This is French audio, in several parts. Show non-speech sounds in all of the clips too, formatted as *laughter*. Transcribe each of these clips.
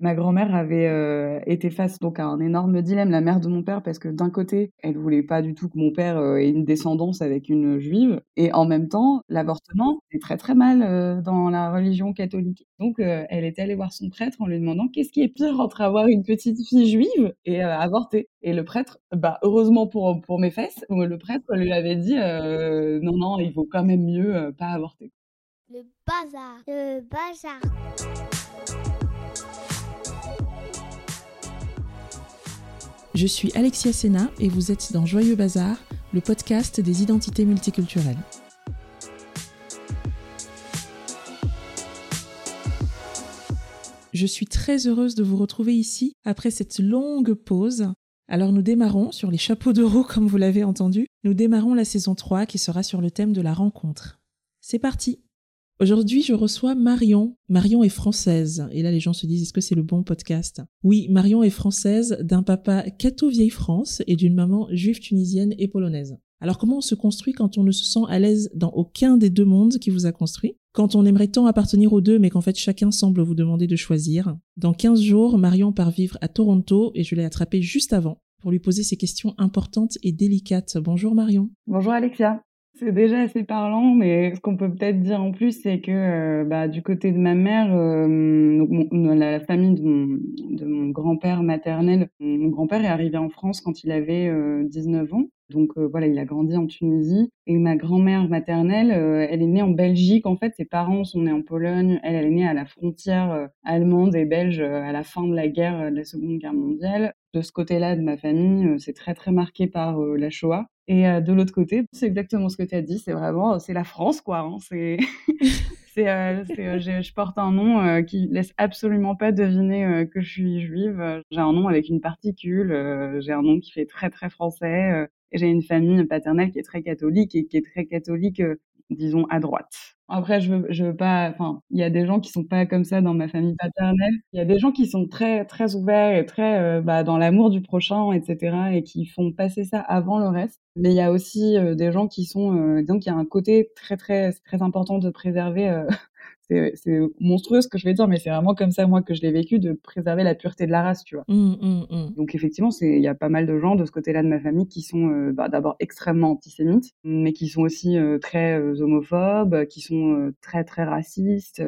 Ma grand-mère avait euh, été face donc à un énorme dilemme, la mère de mon père, parce que d'un côté, elle voulait pas du tout que mon père euh, ait une descendance avec une juive, et en même temps, l'avortement est très très mal euh, dans la religion catholique. Donc, elle était allée voir son prêtre en lui demandant qu'est-ce qui est pire entre avoir une petite fille juive et avorter. Et le prêtre, bah heureusement pour pour mes fesses, le prêtre lui avait dit non non, il vaut quand même mieux pas avorter. Le bazar, le bazar. Je suis Alexia Sena et vous êtes dans Joyeux Bazar, le podcast des identités multiculturelles. Je suis très heureuse de vous retrouver ici après cette longue pause. Alors nous démarrons sur les chapeaux de roue comme vous l'avez entendu. Nous démarrons la saison 3 qui sera sur le thème de la rencontre. C'est parti Aujourd'hui, je reçois Marion. Marion est française. Et là, les gens se disent, est-ce que c'est le bon podcast? Oui, Marion est française d'un papa catho-vieille France et d'une maman juive tunisienne et polonaise. Alors comment on se construit quand on ne se sent à l'aise dans aucun des deux mondes qui vous a construit? Quand on aimerait tant appartenir aux deux mais qu'en fait chacun semble vous demander de choisir Dans 15 jours, Marion part vivre à Toronto et je l'ai attrapée juste avant pour lui poser ces questions importantes et délicates. Bonjour Marion. Bonjour Alexia. C'est déjà assez parlant, mais ce qu'on peut peut-être dire en plus, c'est que euh, bah, du côté de ma mère, euh, la, famille de mon, de mon grand-père maternel, mon grand-père est arrivé en France quand il avait 19 euh, ans. Donc voilà, il a grandi en Tunisie. Et ma grand-mère maternelle, elle est née en Belgique. En fait, ses parents sont nés en Pologne. Elle, elle est née à la frontière allemande et belge à la fin de la guerre, de la Seconde Guerre mondiale. De ce côté-là de ma famille, c'est très très marqué par la Shoah. Et euh, de l'autre côté, c'est exactement ce que tu as dit, c'est vraiment, c'est la France, quoi. Hein, c'est, *laughs* c'est, euh, euh, je porte un nom qui laisse absolument pas deviner que je suis juive. J'ai un nom avec une particule, j'ai un nom qui fait très très français. J'ai une famille paternelle qui est très catholique et qui est très catholique, disons, à droite. Après, je veux, pas. Enfin, il y a des gens qui sont pas comme ça dans ma famille paternelle. Il y a des gens qui sont très, très ouverts et très euh, bah, dans l'amour du prochain, etc., et qui font passer ça avant le reste. Mais il y a aussi euh, des gens qui sont, euh, donc il y a un côté très, très, très important de préserver c'est monstrueux ce que je vais dire, mais c'est vraiment comme ça, moi, que je l'ai vécu, de préserver la pureté de la race, tu vois. Mmh, mmh, mmh. Donc, effectivement, il y a pas mal de gens de ce côté-là de ma famille qui sont euh, bah, d'abord extrêmement antisémites, mais qui sont aussi euh, très euh, homophobes, qui sont très, très racistes,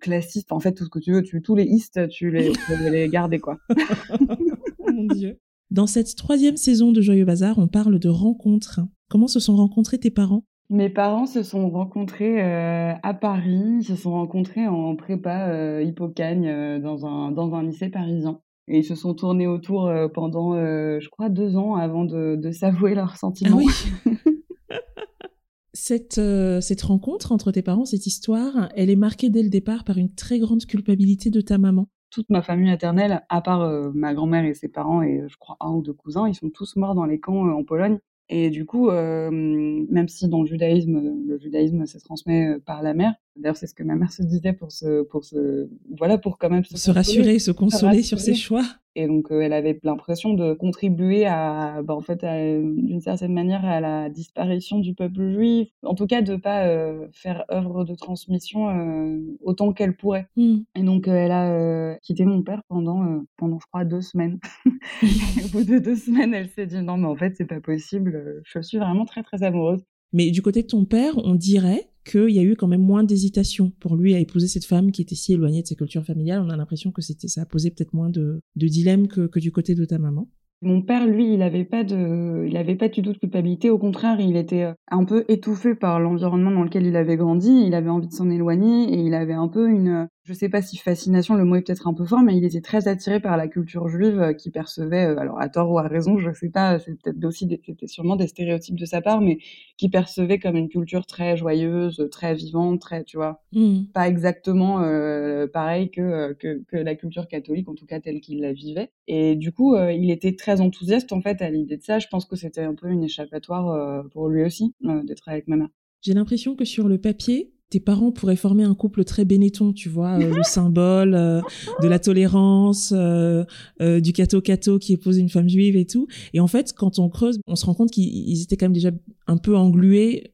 classistes. En fait, tout ce que tu veux, tu, tous les istes, tu les, tu les garder, quoi. *laughs* Mon Dieu. Dans cette troisième saison de Joyeux Bazar, on parle de rencontres. Comment se sont rencontrés tes parents? Mes parents se sont rencontrés euh, à Paris, ils se sont rencontrés en prépa euh, Hippocagne euh, dans, un, dans un lycée parisien. Et ils se sont tournés autour pendant, je crois, deux ans avant de, de s'avouer leurs sentiments. Ah oui. *laughs* cette, cette rencontre entre tes parents, cette histoire, elle est marquée dès le départ par une très grande culpabilité de ta maman. Toute ma famille maternelle, à part ma grand-mère et ses parents et je crois un ou deux cousins, ils sont tous morts dans les camps en Pologne. Et du coup, euh, même si dans le judaïsme, le judaïsme se transmet euh, par la mère, d'ailleurs c'est ce que ma mère se disait pour se, pour se, voilà, pour quand même se, se rassurer, se consoler sur ses choix. Et donc, euh, elle avait l'impression de contribuer à, bah, en fait, d'une certaine manière, à la disparition du peuple juif. En tout cas, de pas euh, faire œuvre de transmission euh, autant qu'elle pourrait. Mmh. Et donc, elle a quitté mon père pendant, pendant, je crois, deux semaines. *laughs* *laughs* au bout de deux semaines, elle s'est dit non, mais en fait, c'est pas possible. Je suis vraiment très, très amoureuse. Mais du côté de ton père, on dirait qu'il y a eu quand même moins d'hésitation pour lui à épouser cette femme qui était si éloignée de sa culture familiale. On a l'impression que ça a posé peut-être moins de, de dilemme que, que du côté de ta maman. Mon père, lui, il n'avait pas de, il avait pas du tout de culpabilité. Au contraire, il était euh, un peu étouffé par l'environnement dans lequel il avait grandi. Il avait envie de s'en éloigner et il avait un peu une, je sais pas si fascination, le mot est peut-être un peu fort, mais il était très attiré par la culture juive euh, qui percevait, euh, alors à tort ou à raison, je sais pas, c'est peut-être aussi, c'était sûrement des stéréotypes de sa part, mais qui percevait comme une culture très joyeuse, très vivante, très, tu vois, mmh. pas exactement euh, pareil que, que, que la culture catholique, en tout cas telle qu'il la vivait. Et du coup, il était très enthousiaste en fait à l'idée de ça. Je pense que c'était un peu une échappatoire pour lui aussi d'être avec ma mère. J'ai l'impression que sur le papier, tes parents pourraient former un couple très bénéton, tu vois, euh, le symbole euh, de la tolérance, euh, du cato-cato qui épouse une femme juive et tout. Et en fait, quand on creuse, on se rend compte qu'ils étaient quand même déjà un peu englués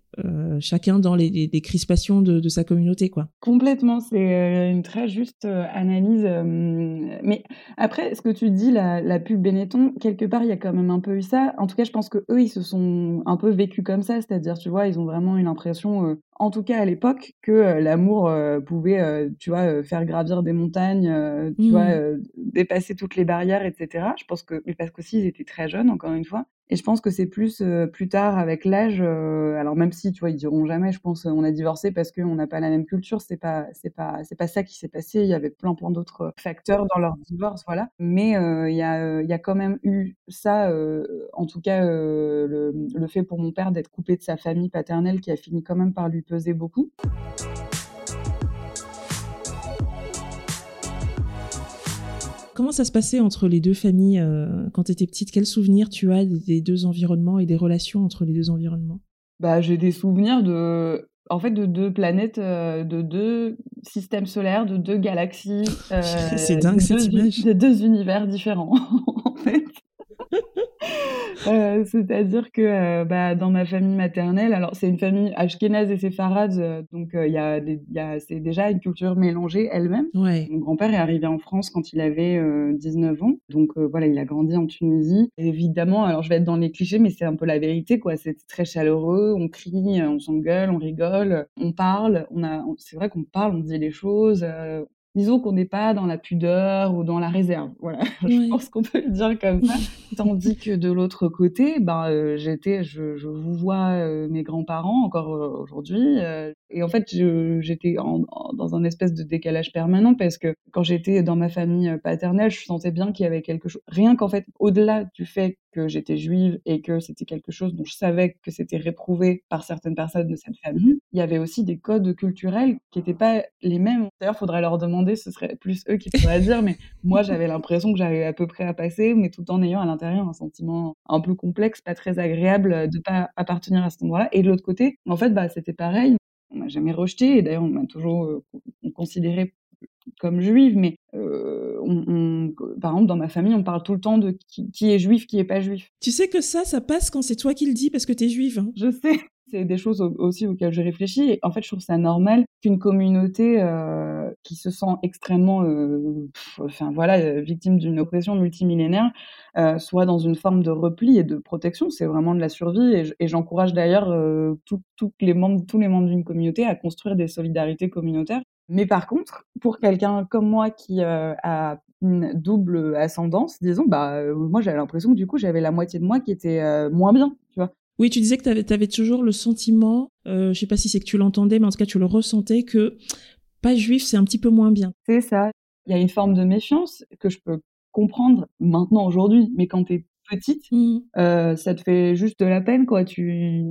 chacun dans les, crispations de, sa communauté, quoi. Complètement, c'est une très juste analyse. mais après, ce que tu dis, la, pub Benetton, quelque part, il y a quand même un peu eu ça. En tout cas, je pense que eux, ils se sont un peu vécus comme ça, c'est-à-dire, tu vois, ils ont vraiment eu l'impression, en tout cas à l'époque, que l'amour pouvait, tu vois, faire gravir des montagnes, tu vois, mmh. dépasser toutes les barrières, etc. Je pense que, mais parce qu'aussi ils étaient très jeunes, encore une fois. Et je pense que c'est plus plus tard, avec l'âge. alors même si, tu vois, ils diront jamais. Je pense, on a divorcé parce qu'on n'a pas la même culture. C'est pas, c'est pas, c'est pas ça qui s'est passé. Il y avait plein, plein d'autres facteurs dans leur divorce, voilà. Mais il y a, il y a quand même eu ça. en tout cas, le, le fait pour mon père d'être coupé de sa famille paternelle, qui a fini quand même par lui beaucoup. Comment ça se passait entre les deux familles euh, quand tu étais petite? Quels souvenirs tu as des deux environnements et des relations entre les deux environnements? Bah, J'ai des souvenirs de, en fait, de deux planètes, euh, de deux systèmes solaires, de deux galaxies. *laughs* C'est dingue euh, cette image. De deux univers différents, *laughs* en fait. Euh, c'est-à-dire que euh, bah, dans ma famille maternelle, alors c'est une famille ashkénaze et séfarade, euh, donc il y a, a c'est déjà une culture mélangée elle-même. Ouais. Mon grand-père est arrivé en France quand il avait 19 ans, donc voilà, il a grandi en Tunisie. évidemment, alors je vais être dans les clichés, mais c'est un peu la vérité, quoi. C'est très chaleureux, on crie, on s'engueule, on rigole, on parle, on a, c'est vrai qu'on parle, on dit les choses, disons qu'on n'est pas dans la pudeur ou dans la réserve. Voilà, *laughs* je pense qu'on peut le dire comme ça. *laughs* Tandis que de l'autre côté, ben euh, j'étais, je, je, vous vois euh, mes grands-parents encore euh, aujourd'hui, et en fait j'étais dans un espèce de décalage permanent parce que quand j'étais dans ma famille paternelle, je sentais bien qu'il y avait quelque chose. Rien qu'en fait, au-delà du fait que j'étais juive et que c'était quelque chose dont je savais que c'était réprouvé par certaines personnes de cette famille, il y avait aussi des codes culturels qui n'étaient pas les mêmes. D'ailleurs, faudrait leur demander, ce serait plus eux qui pourraient dire, mais moi j'avais l'impression que j'arrivais à peu près à passer, mais tout en ayant à l'intérieur un sentiment un peu complexe, pas très agréable de pas appartenir à cet endroit-là. Et de l'autre côté, en fait, bah, c'était pareil. On m'a jamais rejeté et d'ailleurs on m'a toujours euh, considéré comme juive, mais euh, on, par exemple, dans ma famille, on parle tout le temps de qui, est juif, qui est pas juif. Tu sais que ça, ça passe quand c'est toi qui le dis parce que tu es juive. Hein. Je sais. *laughs* C'est des choses aussi auxquelles je réfléchis. Et en fait, je trouve ça normal qu'une communauté euh, qui se sent extrêmement, euh, enfin voilà, victime d'une oppression multimillénaire, soit dans une forme de repli et de protection. C'est vraiment de la survie. Et j'encourage d'ailleurs les membres, tous les membres d'une communauté à construire des solidarités communautaires mais par contre, pour quelqu'un comme moi qui euh, a une double ascendance, disons, bah, euh, moi j'avais l'impression que du coup j'avais la moitié de moi qui était euh, moins bien, tu vois. Oui, tu disais que tu avais, toujours le sentiment, je sais pas si c'est que tu l'entendais, mais en tout cas tu le ressentais, que pas juif c'est un petit peu moins bien. C'est ça. Il y a une forme de méfiance que je peux comprendre maintenant aujourd'hui, mais quand tu es petite, mmh. euh, ça te fait juste de la peine, quoi. Tu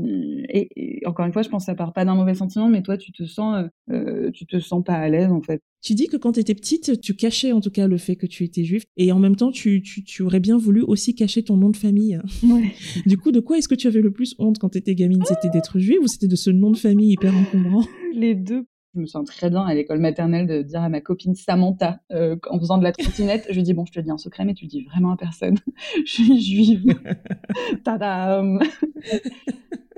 et, encore une fois, je pense que ça part pas d'un mauvais sentiment, mais toi, tu te sens, euh, euh, tu te sens pas à l'aise, en fait. Tu dis que quand tu étais petite, tu cachais en tout cas le fait que tu étais juif, et en même temps, tu, tu, tu aurais bien voulu aussi cacher ton nom de famille. Ouais. *laughs* du coup, de quoi est-ce que tu avais le plus honte quand tu étais gamine? C'était d'être juive ou c'était de ce nom de famille hyper encombrant? Les deux je me sens très bien à l'école maternelle de dire à ma copine Samantha, euh, en faisant de la trottinette, je lui dis, bon, je te dis un secret, mais tu le dis vraiment à personne. *laughs* je suis juive. *laughs* Tadam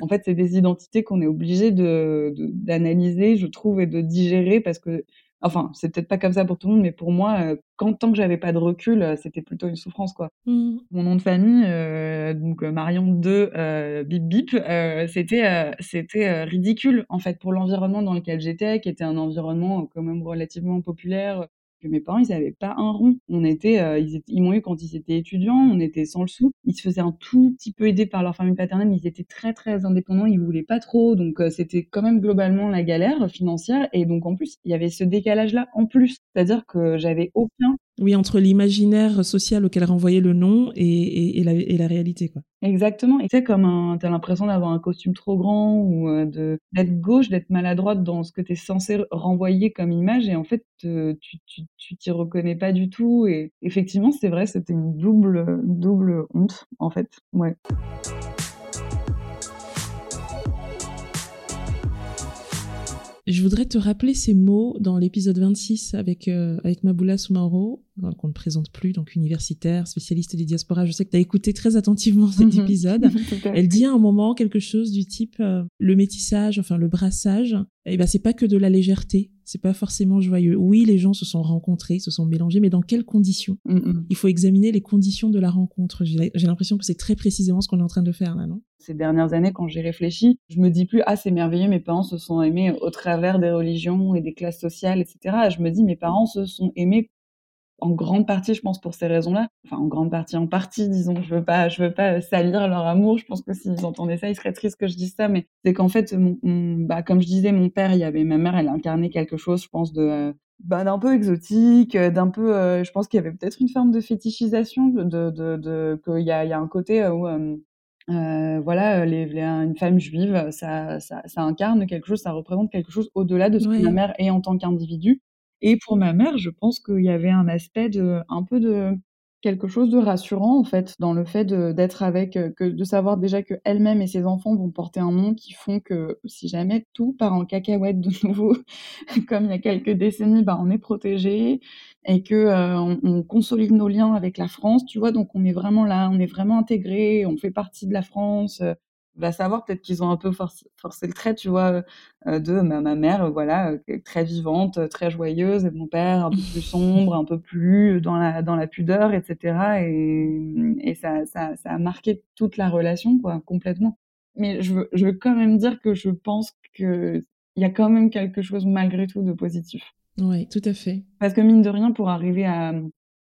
En fait, c'est des identités qu'on est obligé de, d'analyser, je trouve, et de digérer parce que Enfin, c'est peut-être pas comme ça pour tout le monde, mais pour moi, euh, quand tant que j'avais pas de recul, euh, c'était plutôt une souffrance, quoi. Mmh. Mon nom de famille, euh, donc Marion 2 Bip Bip, c'était c'était ridicule en fait pour l'environnement dans lequel j'étais, qui était un environnement quand même relativement populaire, que mes parents, ils n'avaient pas un rond. On était, euh, ils, ils m'ont eu quand ils étaient étudiants, on était sans le sou. Ils se faisaient un tout petit peu aider par leur famille paternelle, mais ils étaient très très indépendants, ils voulaient pas trop, donc euh, c'était quand même globalement la galère financière. Et donc en plus, il y avait ce décalage-là en plus, c'est-à-dire que j'avais aucun oui, entre l'imaginaire social auquel renvoyait le nom et, et, la, et la, réalité, quoi. Exactement. Et c'est comme t'as l'impression d'avoir un costume trop grand ou euh, de d'être gauche, d'être maladroite dans ce que tu es censé renvoyer comme image, et en fait, tu tu tu t'y reconnais pas du tout. Et effectivement, c'est vrai, c'était une double double honte, en fait. Ouais. Je voudrais te rappeler ces mots dans l'épisode 26 avec, euh, avec Maboula Soumaoro, qu'on ne présente plus, donc universitaire, spécialiste des diasporas. Je sais que tu as écouté très attentivement cet mhm. épisode. *laughs* Elle dit à un moment quelque chose du type euh, le métissage, enfin le brassage, eh ben c'est pas que de la légèreté, c'est pas forcément joyeux. Oui, les gens se sont rencontrés, se sont mélangés, mais dans quelles conditions? Mhm. Il faut examiner les conditions de la rencontre. J'ai l'impression que c'est très précisément ce qu'on est en train de faire là, non? Ces dernières années, quand j'ai réfléchi, je me dis plus ah c'est merveilleux, mes parents se sont aimés au travers des religions et des classes sociales, etc. Je me dis mes parents se sont aimés en grande partie, je pense, pour ces raisons-là. Enfin, en grande partie, en partie, disons. Je veux pas, je veux pas salir leur amour. Je pense que s'ils entendaient ça, ils seraient tristes que je dise ça. Mais c'est qu'en fait, mon, bah, comme je disais, mon père, il y avait ma mère, elle incarnait quelque chose, je pense, de, bah, d'un peu exotique, d'un peu, euh, je pense qu'il y avait peut-être une forme de fétichisation, de, de, de, qu'il y a, il y a un côté où, euh, euh, voilà, les, une femme juive, ça, ça, ça, incarne quelque chose, ça représente quelque chose au-delà de ce que ma mère est en tant qu'individu. Et pour ma mère, je pense qu'il y avait un aspect de, un peu de quelque chose de rassurant en fait dans le fait d'être avec, euh, de savoir déjà que elle-même et ses enfants vont porter un nom qui font que si jamais tout part en cacahuète de *laughs* nouveau, comme il y a quelques décennies, bah on est protégé et que euh, on, consolide nos liens avec la France, tu vois. Donc on est vraiment là, on est vraiment intégré, on fait partie de la France. Euh, va savoir, peut-être qu'ils ont un peu forcé, le trait, tu vois, euh, de ma, ma mère, voilà, euh, très vivante, très joyeuse, et mon père un peu plus *laughs* sombre, un peu plus dans la, dans la pudeur, etc. Et, et ça, ça, ça a marqué toute la relation, quoi, complètement. Mais je veux, je veux quand même dire que je pense qu'il y a quand même quelque chose, malgré tout, de positif. Oui, tout à fait. Parce que mine de rien, pour arriver à,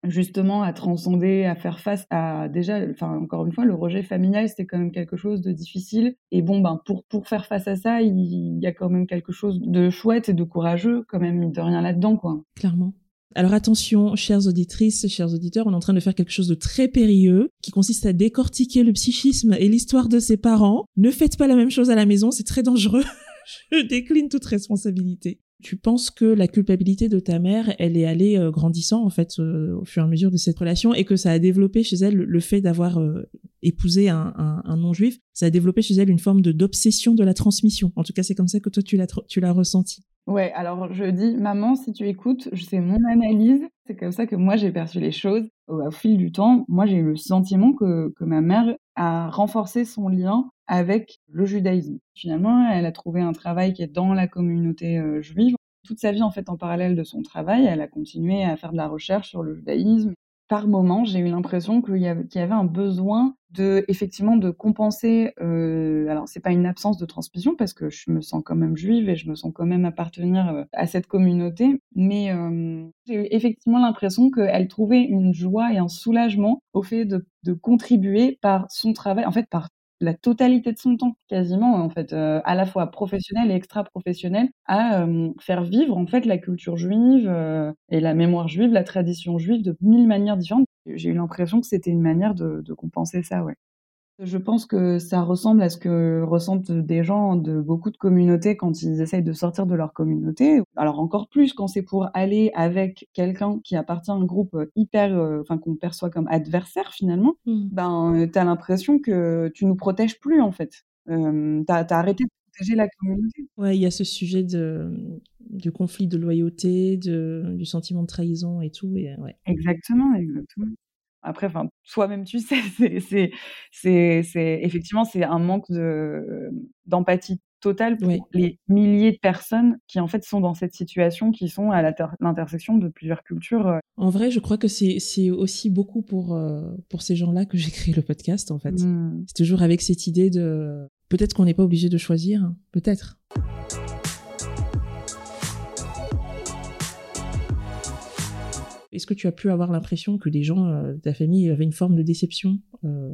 justement à transcender, à faire face à déjà, encore une fois, le rejet familial, c'était quand même quelque chose de difficile. Et bon, ben pour pour faire face à ça, il y a quand même quelque chose de chouette et de courageux quand même de rien là-dedans, quoi. Clairement. Alors attention, chères auditrices, chers auditeurs, on est en train de faire quelque chose de très périlleux qui consiste à décortiquer le psychisme et l'histoire de ses parents. Ne faites pas la même chose à la maison, c'est très dangereux. *laughs* Je décline toute responsabilité. Tu penses que la culpabilité de ta mère, elle est allée euh, grandissant en fait euh, au fur et à mesure de cette relation et que ça a développé chez elle le, fait d'avoir euh, épousé un, un, non-juif, ça a développé chez elle une forme d'obsession de la transmission. En tout cas, c'est comme ça que toi tu l'as tu l'as ressenti. Ouais, alors je dis maman, si tu écoutes, c'est mon analyse, c'est comme ça que moi j'ai perçu les choses. Au, fil du temps, moi j'ai eu le sentiment que, que ma mère a renforcé son lien avec le judaïsme. Finalement, elle a trouvé un travail qui est dans la communauté euh, juive. Toute sa vie, en fait, en parallèle de son travail, elle a continué à faire de la recherche sur le judaïsme. Par moment, j'ai eu l'impression qu'il y, avait un besoin de, effectivement, de compenser. Euh, alors, c'est pas une absence de transmission parce que je me sens quand même juive et je me sens quand même appartenir euh, à cette communauté, mais euh, j'ai eu effectivement l'impression qu'elle trouvait une joie et un soulagement au fait de, de contribuer par son travail, en fait, par la totalité de son temps, quasiment en fait, euh, à la fois professionnel et extra-professionnel, à euh, faire vivre en fait la culture juive euh, et la mémoire juive, la tradition juive de mille manières différentes. J'ai eu l'impression que c'était une manière de, de compenser ça, ouais. Je pense que ça ressemble à ce que ressentent des gens de beaucoup de communautés quand ils essayent de sortir de leur communauté. Alors encore plus quand c'est pour aller avec quelqu'un qui appartient à un groupe hyper, euh, enfin qu'on perçoit comme adversaire finalement. Mmh. Ben t'as l'impression que tu nous protèges plus en fait. Euh, t'as as arrêté de protéger la communauté. Ouais, il y a ce sujet de du conflit de loyauté, de, du sentiment de trahison et tout. Et, ouais. Exactement, exactement. Après, enfin, toi-même, tu sais, *laughs* c'est, c'est, c'est, effectivement, c'est un manque de, d'empathie totale pour les milliers de personnes qui, en fait, sont dans cette situation, qui sont à l'intersection de plusieurs cultures. Euh. En vrai, je crois que c'est, c'est aussi beaucoup pour, euh, pour ces gens-là que j'ai *laughs* créé le podcast, en fait. Mmh. C'est toujours avec cette idée de, peut-être qu'on n'est pas obligé de choisir, hein. peut-être. Est-ce que tu as pu avoir l'impression que des gens euh, de ta famille avaient une forme de déception euh,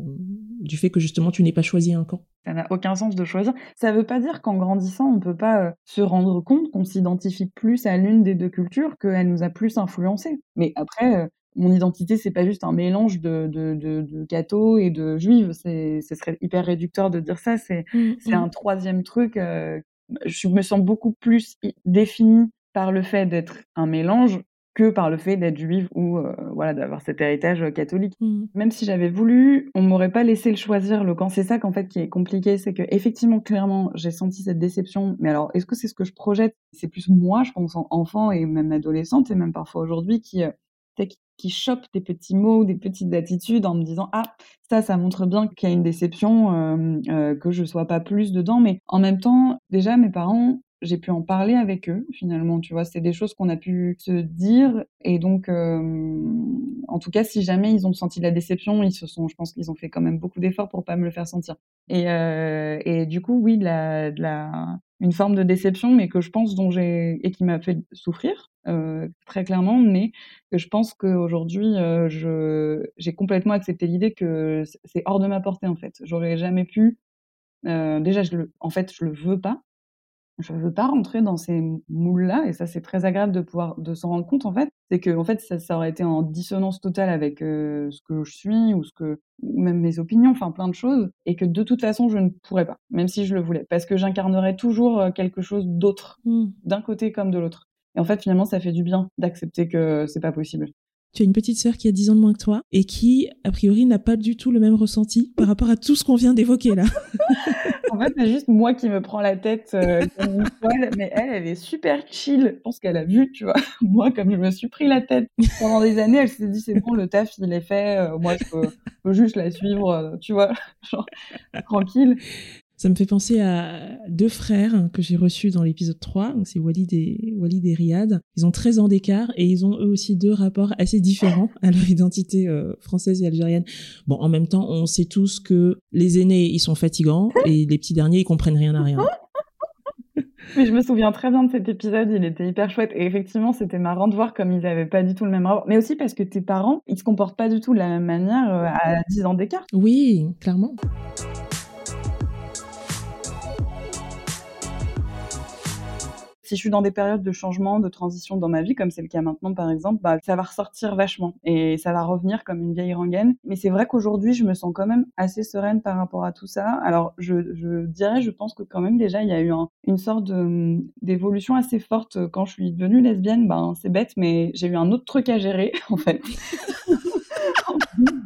du fait que justement tu n'aies pas choisi un camp? Ça n'a aucun sens de choisir. Ça ne veut pas dire qu'en grandissant, on ne peut pas euh, se rendre compte qu'on s'identifie plus à l'une des deux cultures, qu'elle nous a plus influencé. Mais après, mon identité, c'est pas juste un mélange de, de, de, et de juives. ce serait hyper réducteur de dire ça. C'est mmh, mmh. un troisième truc. je me sens beaucoup plus définie par le fait d'être un mélange que par le fait d'être juive ou euh, voilà d'avoir cet héritage catholique. Mmh. Même si j'avais voulu, on m'aurait pas laissé le choisir le camp. C'est ça qu'en fait qui est compliqué, c'est que effectivement clairement j'ai senti cette déception. Mais alors est-ce que c'est ce que je projette? C'est plus moi, je pense, en enfant et même adolescente et même parfois aujourd'hui qui euh, qui, chope des petits mots, des petites attitudes en me disant ah ça ça montre bien qu'il y a une déception, euh, euh, que je sois pas plus dedans. Mais en même temps déjà mes parents j'ai pu en parler avec eux finalement tu vois c'est des choses qu'on a pu se dire et donc euh, en tout cas si jamais ils ont senti la déception ils se sont je pense qu'ils ont fait quand même beaucoup d'efforts pour pas me le faire sentir. Et, euh, et du coup oui de la, de la une forme de déception mais que je pense dont j'ai et qui m'a fait souffrir euh, très clairement mais que je pense qu'aujourd'hui euh, je j'ai complètement accepté l'idée que c'est hors de ma portée en fait. J'aurais jamais pu euh, déjà je le en fait je le veux pas je veux pas rentrer dans ces moules-là, et ça c'est très agréable de pouvoir de s'en rendre compte en fait. C'est que en fait ça, ça aurait été en dissonance totale avec euh, ce que je suis ou ce que ou même mes opinions, enfin plein de choses, et que de toute façon je ne pourrais pas, même si je le voulais, parce que j'incarnerais toujours euh, quelque chose d'autre, Mmh. d'un côté comme de l'autre. Et en fait finalement ça fait du bien d'accepter que c'est pas possible. Tu as une petite sœur qui a 10 ans de moins que toi et qui, a priori, n'a pas du tout le même ressenti par rapport à tout ce qu'on vient d'évoquer là. *laughs* En fait, c'est juste moi qui me prends la tête euh, comme une folle, mais elle, elle est super chill. Je pense qu'elle a vu, tu vois. *laughs* Moi, comme je me suis pris la tête pendant des années, elle s'est dit c'est bon, le taf il est fait. euh, moi, je peux, juste la suivre, euh, tu vois, *laughs* genre tranquille. Ça me fait penser à deux frères que j'ai reçus dans l'épisode 3. Donc c'est Walid et, Walid et Riyad. Ils ont 13 ans d'écart et ils ont eux aussi deux rapports assez différents à leur identité euh, française et algérienne. Bon, en même temps, on sait tous que les aînés, ils sont fatigants et les petits derniers, ils comprennent rien à rien. *laughs* Mais je me souviens très bien de cet épisode, il était hyper chouette. Et effectivement, c'était marrant de voir comme ils avaient pas du tout le même rapport. Mais aussi parce que tes parents, ils se comportent pas du tout de la même manière euh, à 10 ans d'écart. Oui, clairement. Si je suis dans des périodes de changement, de transition dans ma vie, comme c'est le cas maintenant par exemple, bah, ça va ressortir vachement et ça va revenir comme une vieille rengaine. Mais c'est vrai qu'aujourd'hui, je me sens quand même assez sereine par rapport à tout ça. Alors, je, dirais, je pense que quand même déjà, il y a eu un, une sorte d'évolution assez forte quand je suis devenue lesbienne. Ben, c'est bête, mais j'ai eu un autre truc à gérer *laughs* en fait. *laughs*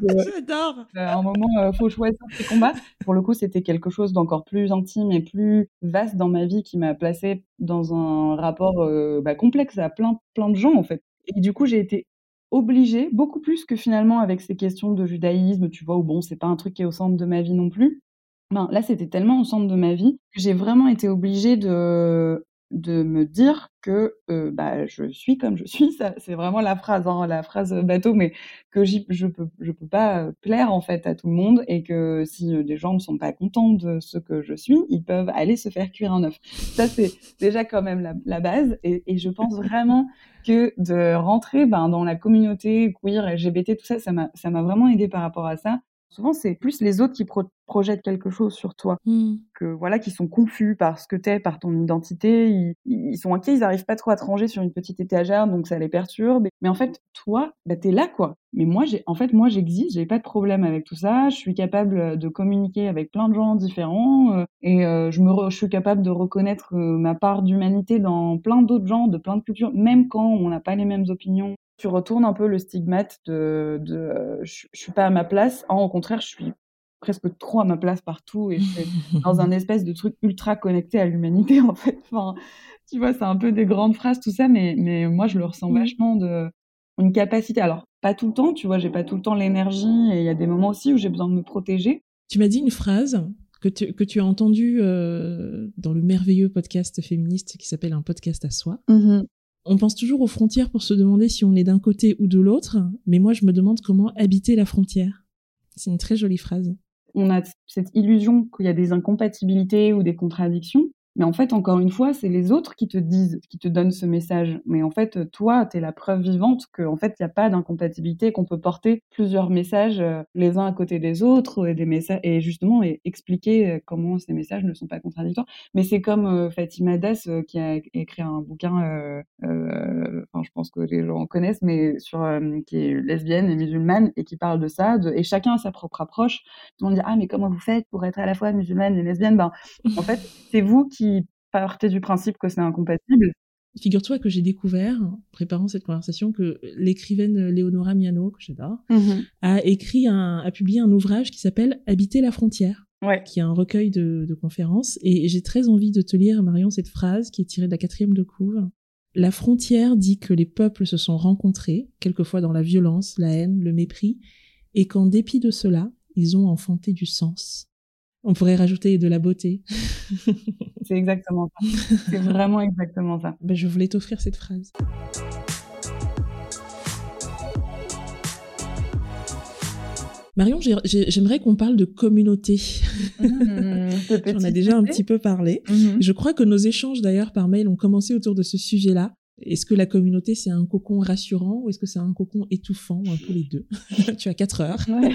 De- *laughs* J'adore. euh, à un moment, euh, faut choisir ses combats. Pour le coup, c'était quelque chose d'encore plus intime et plus vaste dans ma vie qui m'a placée dans un rapport euh, bah, complexe à plein, plein de gens, en fait. Et du coup, j'ai été obligée, beaucoup plus que finalement avec ces questions de judaïsme, tu vois, où bon, c'est pas un truc qui est au centre de ma vie non plus. Ben, là, c'était tellement au centre de ma vie que j'ai vraiment été obligée de, de me dire que bah, je suis comme je suis. C'est vraiment la phrase, hein, la phrase bateau, mais que je peux, je peux pas plaire en fait à tout le monde et que si des gens ne sont pas contents de ce que je suis, ils peuvent aller se faire cuire un œuf. Ça, c'est déjà quand même la, base. Et, je pense vraiment que de rentrer ben, dans la communauté queer, LGBT, tout ça, ça m'a vraiment aidé par rapport à ça. Souvent, c'est plus les autres qui pro- projettent quelque chose sur toi Hmm. que voilà qui sont confus par ce que t'es, par ton identité, ils, ils sont inquiets, ils arrivent pas trop à te ranger sur une petite étagère, donc ça les perturbe. Mais en fait, toi, bah t'es là quoi. Mais moi, j'ai, en fait, moi j'existe, j'ai pas de problème avec tout ça. Je suis capable de communiquer avec plein de gens différents euh, et euh, je me, re- je suis capable de reconnaître euh, ma part d'humanité dans plein d'autres gens, de plein de cultures, même quand on n'a pas les mêmes opinions. Tu retournes un peu le stigmate de, de euh, je, je suis pas à ma place. Ah, au contraire, je suis presque trop à ma place partout et je suis dans un *laughs* espèce de truc ultra connecté à l'humanité *laughs* en fait. Enfin, tu vois, c'est un peu des grandes phrases tout ça, mais mais moi je le ressens Mhm. vachement de une capacité. Alors pas tout le temps, tu vois, j'ai pas tout le temps l'énergie et il y a des moments aussi où j'ai besoin de me protéger. Tu m'as dit une phrase que tu, que tu as entendue euh, dans le merveilleux podcast féministe qui s'appelle Un podcast à soi. On pense toujours aux frontières pour se demander si on est d'un côté ou de l'autre, mais moi je me demande comment habiter la frontière. C'est une très jolie phrase. On a cette illusion qu'il y a des incompatibilités ou des contradictions. Mais en fait, encore une fois, c'est les autres qui te disent, qui te donnent ce message. Mais en fait, toi, tu es la preuve vivante qu'en fait, il n'y a pas d'incompatibilité, qu'on peut porter plusieurs messages euh, les uns à côté des autres et des messages et justement et expliquer euh, comment ces messages ne sont pas contradictoires. Mais c'est comme euh, Fatima Das euh, qui a écrit un bouquin, enfin, je pense que les gens connaissent, mais sur qui est lesbienne et musulmane et qui parle de ça. Et chacun a sa propre approche. Tout le monde dit ah mais comment vous faites pour être à la fois musulmane et lesbienne? Ben en fait, c'est vous qui partez du principe que c'est incompatible. Figure-toi que j'ai découvert, en préparant cette conversation, que l'écrivaine Léonora Miano, que j'adore, Mhm. a écrit un, a publié un ouvrage qui s'appelle Habiter la frontière, Ouais. qui est un recueil de, de conférences. Et j'ai très envie de te lire, Marion, cette phrase qui est tirée de la quatrième de couve. La frontière dit que les peuples se sont rencontrés, quelquefois dans la violence, la haine, le mépris, et qu'en dépit de cela, ils ont enfanté du sens. On pourrait rajouter de la beauté. *laughs* C'est exactement ça. C'est vraiment exactement ça. Ben, je voulais t'offrir cette phrase. Marion, j'ai- j'ai- j'aimerais qu'on parle de communauté. *laughs* J'en petit ai déjà un petit peu parlé. Mhm. Je crois que nos échanges d'ailleurs par mail ont commencé autour de ce sujet-là. Est-ce que la communauté c'est un cocon rassurant ou est-ce que c'est un cocon étouffant ou un peu les deux? *laughs* Tu as quatre heures. Ouais.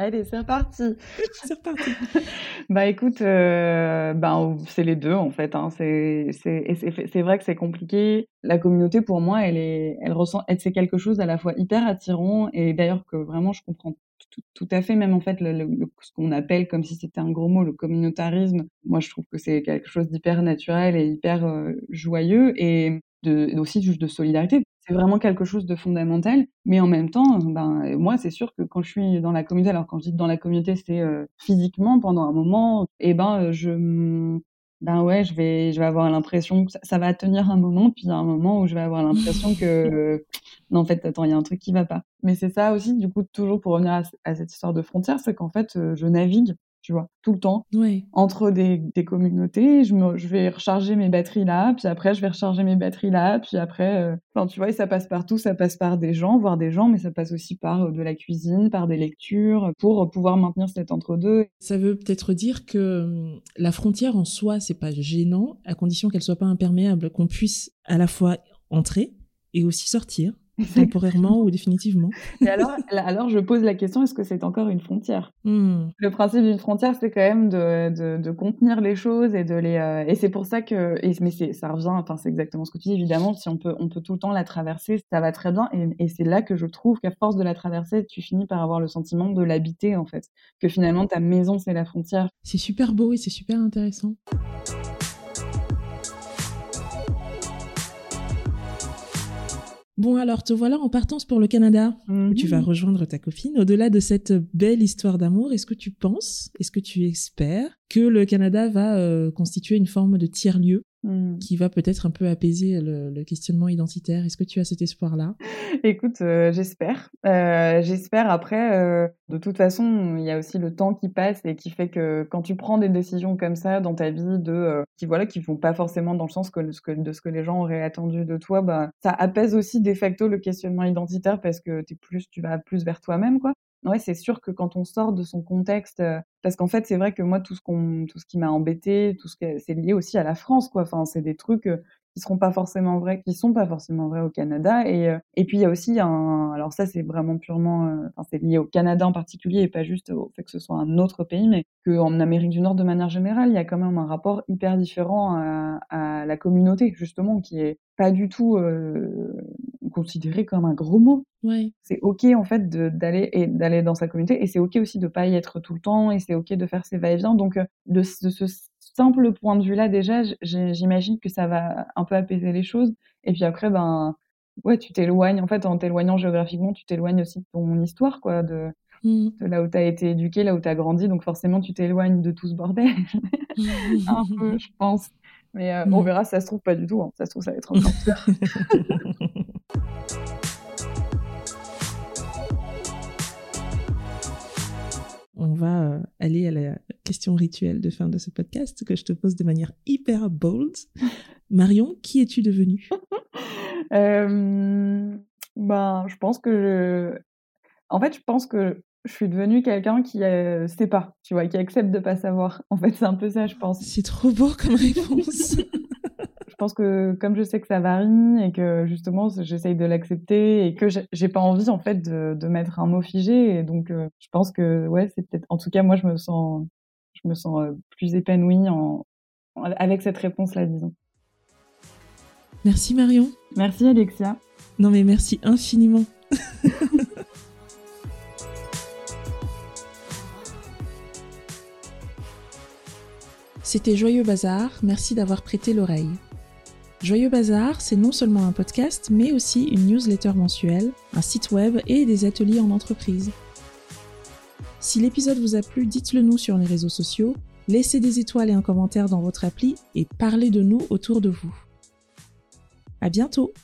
Allez, c'est reparti. *laughs* C'est reparti. *laughs* Bah écoute, euh, ben, c'est les deux en fait. Hein. C'est et vrai que c'est compliqué. La communauté pour moi, elle est, elle ressent, elle c'est quelque chose à la fois hyper attirant et d'ailleurs que vraiment je comprends tout, tout à fait. Même en fait, le, le- le- ce qu'on appelle comme si c'était un gros mot, le communautarisme. Moi, je trouve que c'est quelque chose d'hyper naturel et hyper euh, joyeux et de, aussi juste de solidarité. C'est vraiment quelque chose de fondamental, mais en même temps, ben moi c'est sûr que quand je suis dans la communauté, alors quand je dis dans la communauté, c'est euh, physiquement pendant un moment, et ben euh, je ben ouais, je vais je vais avoir l'impression que ça, ça va tenir un moment, puis il y a un moment où je vais avoir l'impression que euh, *laughs* non en fait attends il y a un truc qui va pas. Mais c'est ça aussi du coup toujours pour revenir à, cette histoire de frontières, c'est qu'en fait euh, je navigue, tu vois, tout le temps entre des, des communautés, je, me, je vais recharger mes batteries là, puis après je vais recharger mes batteries là, puis après, euh, enfin tu vois, et ça passe partout, ça passe par des gens, voir des gens, mais ça passe aussi par euh, de la cuisine, par des lectures, pour pouvoir maintenir cet entre-deux. Ça veut peut-être dire que hum, la frontière en soi, c'est pas gênant, à condition qu'elle soit pas imperméable, qu'on puisse à la fois entrer et aussi sortir, *laughs* temporairement ou définitivement. Et alors, alors je pose la question, est-ce que c'est encore une frontière? Hmm. Le principe d'une frontière, c'est quand même de, de, de contenir les choses et de les. euh, et c'est pour ça que. Et, mais ça revient. Enfin, c'est exactement ce que tu dis. Évidemment, si on peut, on peut tout le temps la traverser, ça va très bien. Et, et c'est là que je trouve qu'à force de la traverser, tu finis par avoir le sentiment de l'habiter en fait. Que finalement, ta maison, c'est la frontière. C'est super beau et c'est super intéressant. Bon alors, te voilà en partance pour le Canada. où Tu vas rejoindre ta copine. Au-delà de cette belle histoire d'amour, est-ce que tu penses, est-ce que tu espères que le Canada va euh, constituer une forme de tiers-lieu? Mhm. qui va peut-être un peu apaiser le, le questionnement identitaire Est-ce que tu as cet espoir-là? Écoute, euh, j'espère. Euh, j'espère. Après, euh, de toute façon, il y a aussi le temps qui passe et qui fait que quand tu prends des décisions comme ça dans ta vie, de qui voilà, qui vont pas forcément dans le sens que, de ce que les gens auraient attendu de toi, bah ça apaise aussi de facto le questionnement identitaire parce que t'es plus, tu vas plus vers toi-même, quoi. Ouais, c'est sûr que quand on sort de son contexte, euh, parce qu'en fait, c'est vrai que moi, tout ce qu'on, tout ce qui m'a embêté, tout ce que c'est lié aussi à la France, quoi. Enfin, c'est des trucs euh, qui seront pas forcément vrais, qui sont pas forcément vrais au Canada. Et, euh, et puis il y a aussi un, alors ça c'est vraiment purement, euh, enfin c'est lié au Canada en particulier et pas juste au fait que ce soit un autre pays, mais qu'en Amérique du Nord de manière générale, il y a quand même un rapport hyper différent à, à la communauté justement, qui est pas du tout euh, considéré comme un gros mot Ouais. c'est ok en fait d'aller et d'aller dans sa communauté et c'est ok aussi de pas y être tout le temps et c'est ok de faire ses va-et-vient donc euh, de, de ce simple point de vue là déjà j'imagine que ça va un peu apaiser les choses. Et puis après ben ouais tu t'éloignes en fait en t'éloignant géographiquement tu t'éloignes aussi de ton histoire quoi de, de là où t'as été éduqué là où t'as grandi. Donc forcément tu t'éloignes de tout ce bordel. *laughs* Un peu je pense. Mais euh, on Mm. verra. Ça se trouve pas du tout hein. ça se trouve ça va être encore pire *laughs* va euh, aller à la question rituelle de fin de ce podcast que je te pose de manière hyper bold. *laughs* Marion, qui es-tu devenue? *laughs* Euh, ben, je pense que je... En fait, je pense que je suis devenue quelqu'un qui euh, sait pas, tu vois, qui accepte de pas savoir. En fait, c'est un peu ça, je pense. C'est trop beau comme réponse. *laughs* Je pense que comme je sais que ça varie et que justement j'essaye de l'accepter et que j'ai- pas envie en fait de, de mettre un mot figé et donc euh, je pense que ouais c'est peut-être en tout cas moi je me sens je me sens euh, plus épanouie en avec cette réponse là disons. merci Marion. Merci Alexia. Non mais merci infiniment. *laughs* C'était Joyeux Bazar, merci d'avoir prêté l'oreille. Joyeux Bazar, c'est non seulement un podcast, mais aussi une newsletter mensuelle, un site web et des ateliers en entreprise. Si l'épisode vous a plu, dites-le nous sur les réseaux sociaux, laissez des étoiles et un commentaire dans votre appli et parlez de nous autour de vous. À bientôt!